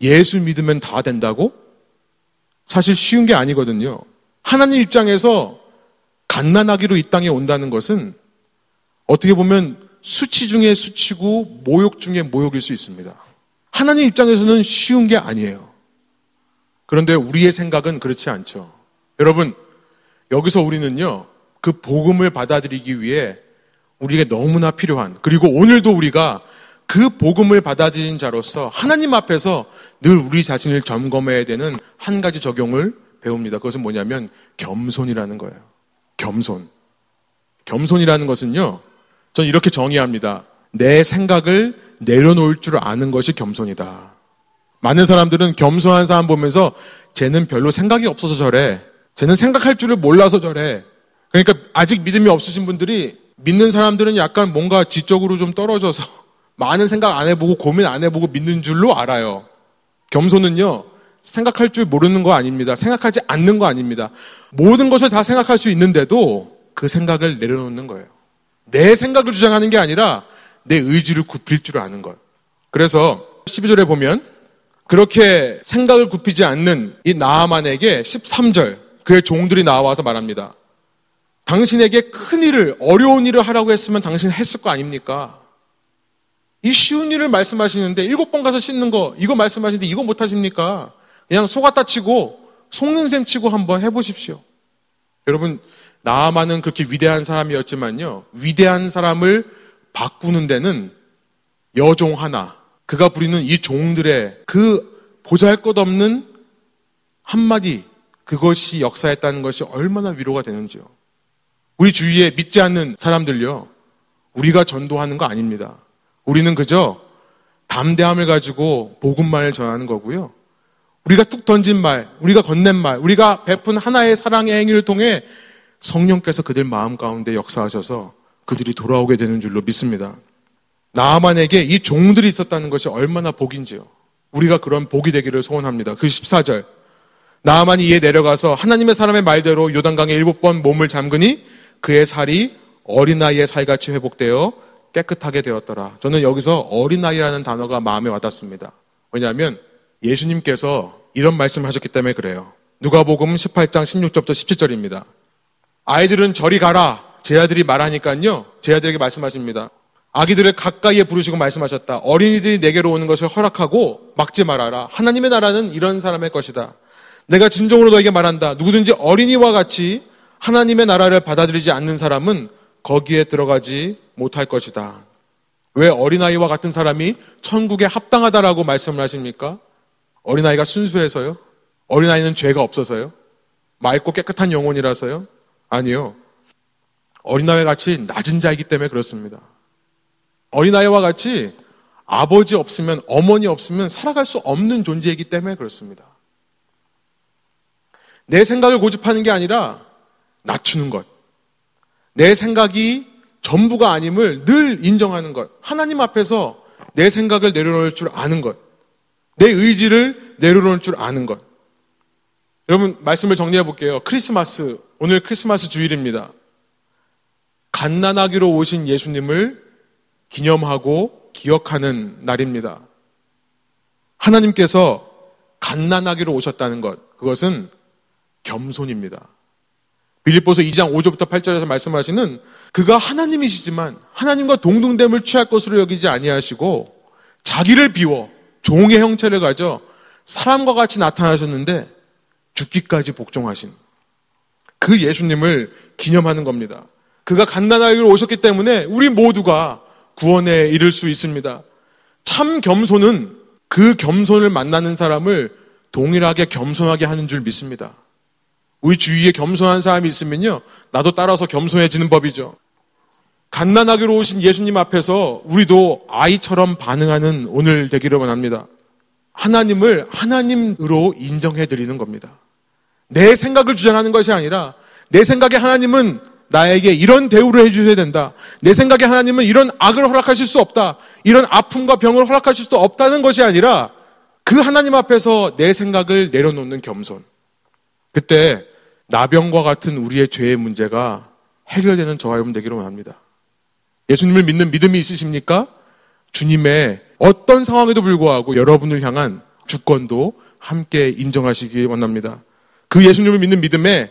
예수 믿으면 다 된다고? 사실 쉬운 게 아니거든요. 하나님 입장에서 갓난아기로 이 땅에 온다는 것은 어떻게 보면 수치 중에 수치고 모욕 중에 모욕일 수 있습니다. 하나님 입장에서는 쉬운 게 아니에요. 그런데 우리의 생각은 그렇지 않죠. 여러분, 여기서 우리는요, 그 복음을 받아들이기 위해 우리에게 너무나 필요한, 그리고 오늘도 우리가 그 복음을 받아들인 자로서 하나님 앞에서 늘 우리 자신을 점검해야 되는 한 가지 적용을 배웁니다. 그것은 뭐냐면 겸손이라는 거예요. 겸손. 겸손이라는 것은요, 전 이렇게 정의합니다. 내 생각을 내려놓을 줄 아는 것이 겸손이다. 많은 사람들은 겸손한 사람 보면서 쟤는 별로 생각이 없어서 저래. 쟤는 생각할 줄을 몰라서 저래. 그러니까 아직 믿음이 없으신 분들이 믿는 사람들은 약간 뭔가 지적으로 좀 떨어져서 많은 생각 안 해보고 고민 안 해보고 믿는 줄로 알아요. 겸손은요, 생각할 줄 모르는 거 아닙니다. 생각하지 않는 거 아닙니다. 모든 것을 다 생각할 수 있는데도 그 생각을 내려놓는 거예요. 내 생각을 주장하는 게 아니라 내 의지를 굽힐 줄 아는 것. 그래서 12절에 보면 그렇게 생각을 굽히지 않는 이 나아만에게 13절 그의 종들이 나와서 말합니다. 당신에게 큰 일을 어려운 일을 하라고 했으면 당신 했을 거 아닙니까? 이 쉬운 일을 말씀하시는데 일곱 번 가서 씻는 거 이거 말씀하시는데 이거 못 하십니까? 그냥 속았다 치고 속는 셈 치고 한번 해보십시오. 여러분 나아만은 그렇게 위대한 사람이었지만요 위대한 사람을 바꾸는 데는 여종 하나 그가 부리는 이 종들의 그 보잘것없는 한마디 그것이 역사했다는 것이 얼마나 위로가 되는지요. 우리 주위에 믿지 않는 사람들요. 우리가 전도하는 거 아닙니다. 우리는 그저 담대함을 가지고 복음만을 전하는 거고요. 우리가 툭 던진 말, 우리가 건넨 말, 우리가 베푼 하나의 사랑의 행위를 통해 성령께서 그들 마음 가운데 역사하셔서 그들이 돌아오게 되는 줄로 믿습니다. 나만에게 이 종들이 있었다는 것이 얼마나 복인지요. 우리가 그런 복이 되기를 소원합니다. 그 14절. 나만이 이에 내려가서 하나님의 사람의 말대로 요단강에 일곱 번 몸을 잠그니 그의 살이 어린아이의 살같이 회복되어 깨끗하게 되었더라. 저는 여기서 어린아이라는 단어가 마음에 와닿습니다. 왜냐하면 예수님께서 이런 말씀을 하셨기 때문에 그래요. 누가복음 18장 16절부터 17절입니다. 아이들은 저리 가라. 제 아들이 말하니까요. 제 아들에게 말씀하십니다. 아기들을 가까이에 부르시고 말씀하셨다. 어린이들이 내게로 오는 것을 허락하고 막지 말아라. 하나님의 나라는 이런 사람의 것이다. 내가 진정으로 너에게 말한다. 누구든지 어린이와 같이 하나님의 나라를 받아들이지 않는 사람은 거기에 들어가지 못할 것이다. 왜 어린아이와 같은 사람이 천국에 합당하다라고 말씀을 하십니까? 어린아이가 순수해서요? 어린아이는 죄가 없어서요? 맑고 깨끗한 영혼이라서요? 아니요. 어린아이 같이 낮은 자이기 때문에 그렇습니다. 어린아이와 같이 아버지 없으면, 어머니 없으면 살아갈 수 없는 존재이기 때문에 그렇습니다. 내 생각을 고집하는 게 아니라 낮추는 것. 내 생각이 전부가 아님을 늘 인정하는 것. 하나님 앞에서 내 생각을 내려놓을 줄 아는 것. 내 의지를 내려놓을 줄 아는 것. 여러분, 말씀을 정리해 볼게요. 크리스마스, 오늘 크리스마스 주일입니다. 갓난아기로 오신 예수님을 기념하고 기억하는 날입니다. 하나님께서 갓난아기로 오셨다는 것, 그것은 겸손입니다. 빌립보서 2장 5절부터 8절에서 말씀하시는 그가 하나님이시지만 하나님과 동등됨을 취할 것으로 여기지 아니하시고 자기를 비워 종의 형체를 가져 사람과 같이 나타나셨는데 죽기까지 복종하신 그 예수님을 기념하는 겁니다. 그가 갓난아기로 오셨기 때문에 우리 모두가 구원에 이를 수 있습니다. 참 겸손은 그 겸손을 만나는 사람을 동일하게 겸손하게 하는 줄 믿습니다. 우리 주위에 겸손한 사람이 있으면요. 나도 따라서 겸손해지는 법이죠. 갓난아기로 오신 예수님 앞에서 우리도 아이처럼 반응하는 오늘 되기를 원합니다. 하나님을 하나님으로 인정해 드리는 겁니다. 내 생각을 주장하는 것이 아니라 내 생각에 하나님은 나에게 이런 대우를 해주셔야 된다. 내 생각에 하나님은 이런 악을 허락하실 수 없다. 이런 아픔과 병을 허락하실 수 없다는 것이 아니라 그 하나님 앞에서 내 생각을 내려놓는 겸손. 그때 나병과 같은 우리의 죄의 문제가 해결되는 저와 여러분 되기를 원합니다. 예수님을 믿는 믿음이 있으십니까? 주님의 어떤 상황에도 불구하고 여러분을 향한 주권도 함께 인정하시기 원합니다. 그 예수님을 믿는 믿음에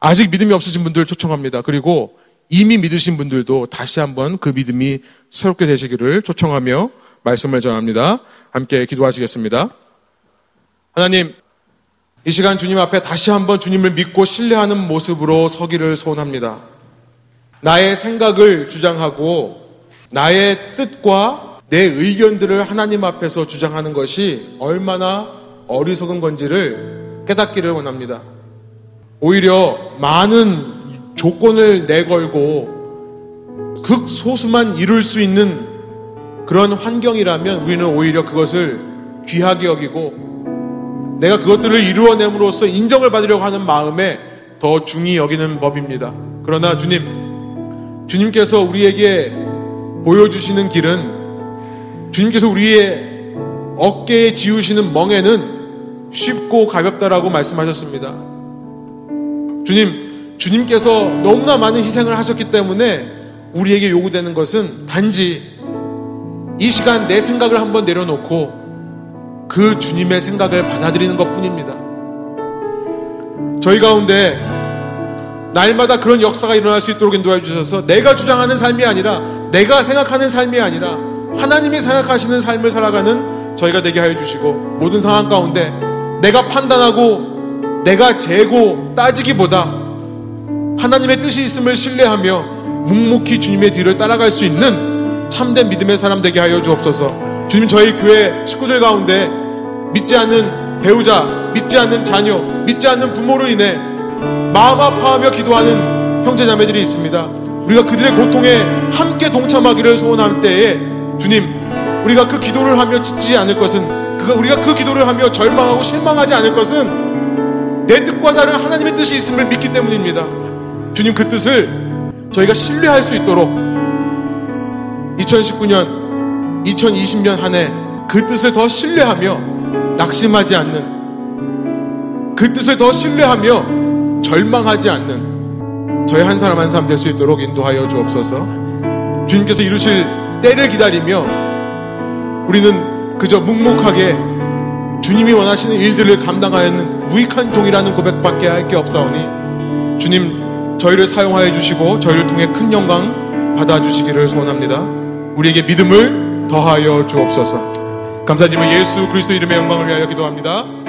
아직 믿음이 없으신 분들 초청합니다. 그리고 이미 믿으신 분들도 다시 한번 그 믿음이 새롭게 되시기를 초청하며 말씀을 전합니다. 함께 기도하시겠습니다. 하나님, 이 시간 주님 앞에 다시 한번 주님을 믿고 신뢰하는 모습으로 서기를 소원합니다. 나의 생각을 주장하고 나의 뜻과 내 의견들을 하나님 앞에서 주장하는 것이 얼마나 어리석은 건지를 깨닫기를 원합니다. 오히려 많은 조건을 내걸고 극소수만 이룰 수 있는 그런 환경이라면 우리는 오히려 그것을 귀하게 여기고 내가 그것들을 이루어냄으로써 인정을 받으려고 하는 마음에 더 중히 여기는 법입니다. 그러나 주님, 주님께서 우리에게 보여주시는 길은 주님께서 우리의 어깨에 지우시는 멍에는 쉽고 가볍다라고 말씀하셨습니다. 주님, 주님께서 너무나 많은 희생을 하셨기 때문에 우리에게 요구되는 것은 단지 이 시간 내 생각을 한번 내려놓고 그 주님의 생각을 받아들이는 것 뿐입니다. 저희 가운데 날마다 그런 역사가 일어날 수 있도록 인도해 주셔서 내가 주장하는 삶이 아니라 내가 생각하는 삶이 아니라 하나님이 생각하시는 삶을 살아가는 저희가 되게 하여 주시고 모든 상황 가운데 내가 판단하고 내가 재고 따지기보다 하나님의 뜻이 있음을 신뢰하며 묵묵히 주님의 뒤를 따라갈 수 있는 참된 믿음의 사람 되게 하여 주옵소서. 주님 저희 교회 식구들 가운데 믿지 않는 배우자, 믿지 않는 자녀, 믿지 않는 부모로 인해 마음 아파하며 기도하는 형제자매들이 있습니다. 우리가 그들의 고통에 함께 동참하기를 소원할 때에 주님, 우리가 그 기도를 하며 지지 않을 것은 그 우리가 그 기도를 하며 절망하고 실망하지 않을 것은 내 뜻과 다른 하나님의 뜻이 있음을 믿기 때문입니다. 주님 그 뜻을 저희가 신뢰할 수 있도록 2019년, 2020년 한 해 그 뜻을 더 신뢰하며 낙심하지 않는 그 뜻을 더 신뢰하며 절망하지 않는 저희 한 사람 한 사람 될 수 있도록 인도하여 주옵소서. 주님께서 이루실 때를 기다리며 우리는 그저 묵묵하게 주님이 원하시는 일들을 감당하는 무익한 종이라는 고백밖에 할 게 없사오니 주님 저희를 사용하여 주시고 저희를 통해 큰 영광 받아 주시기를 소원합니다. 우리에게 믿음을 더하여 주옵소서. 감사드리며 예수 그리스도 이름의 영광을 위하여 기도합니다.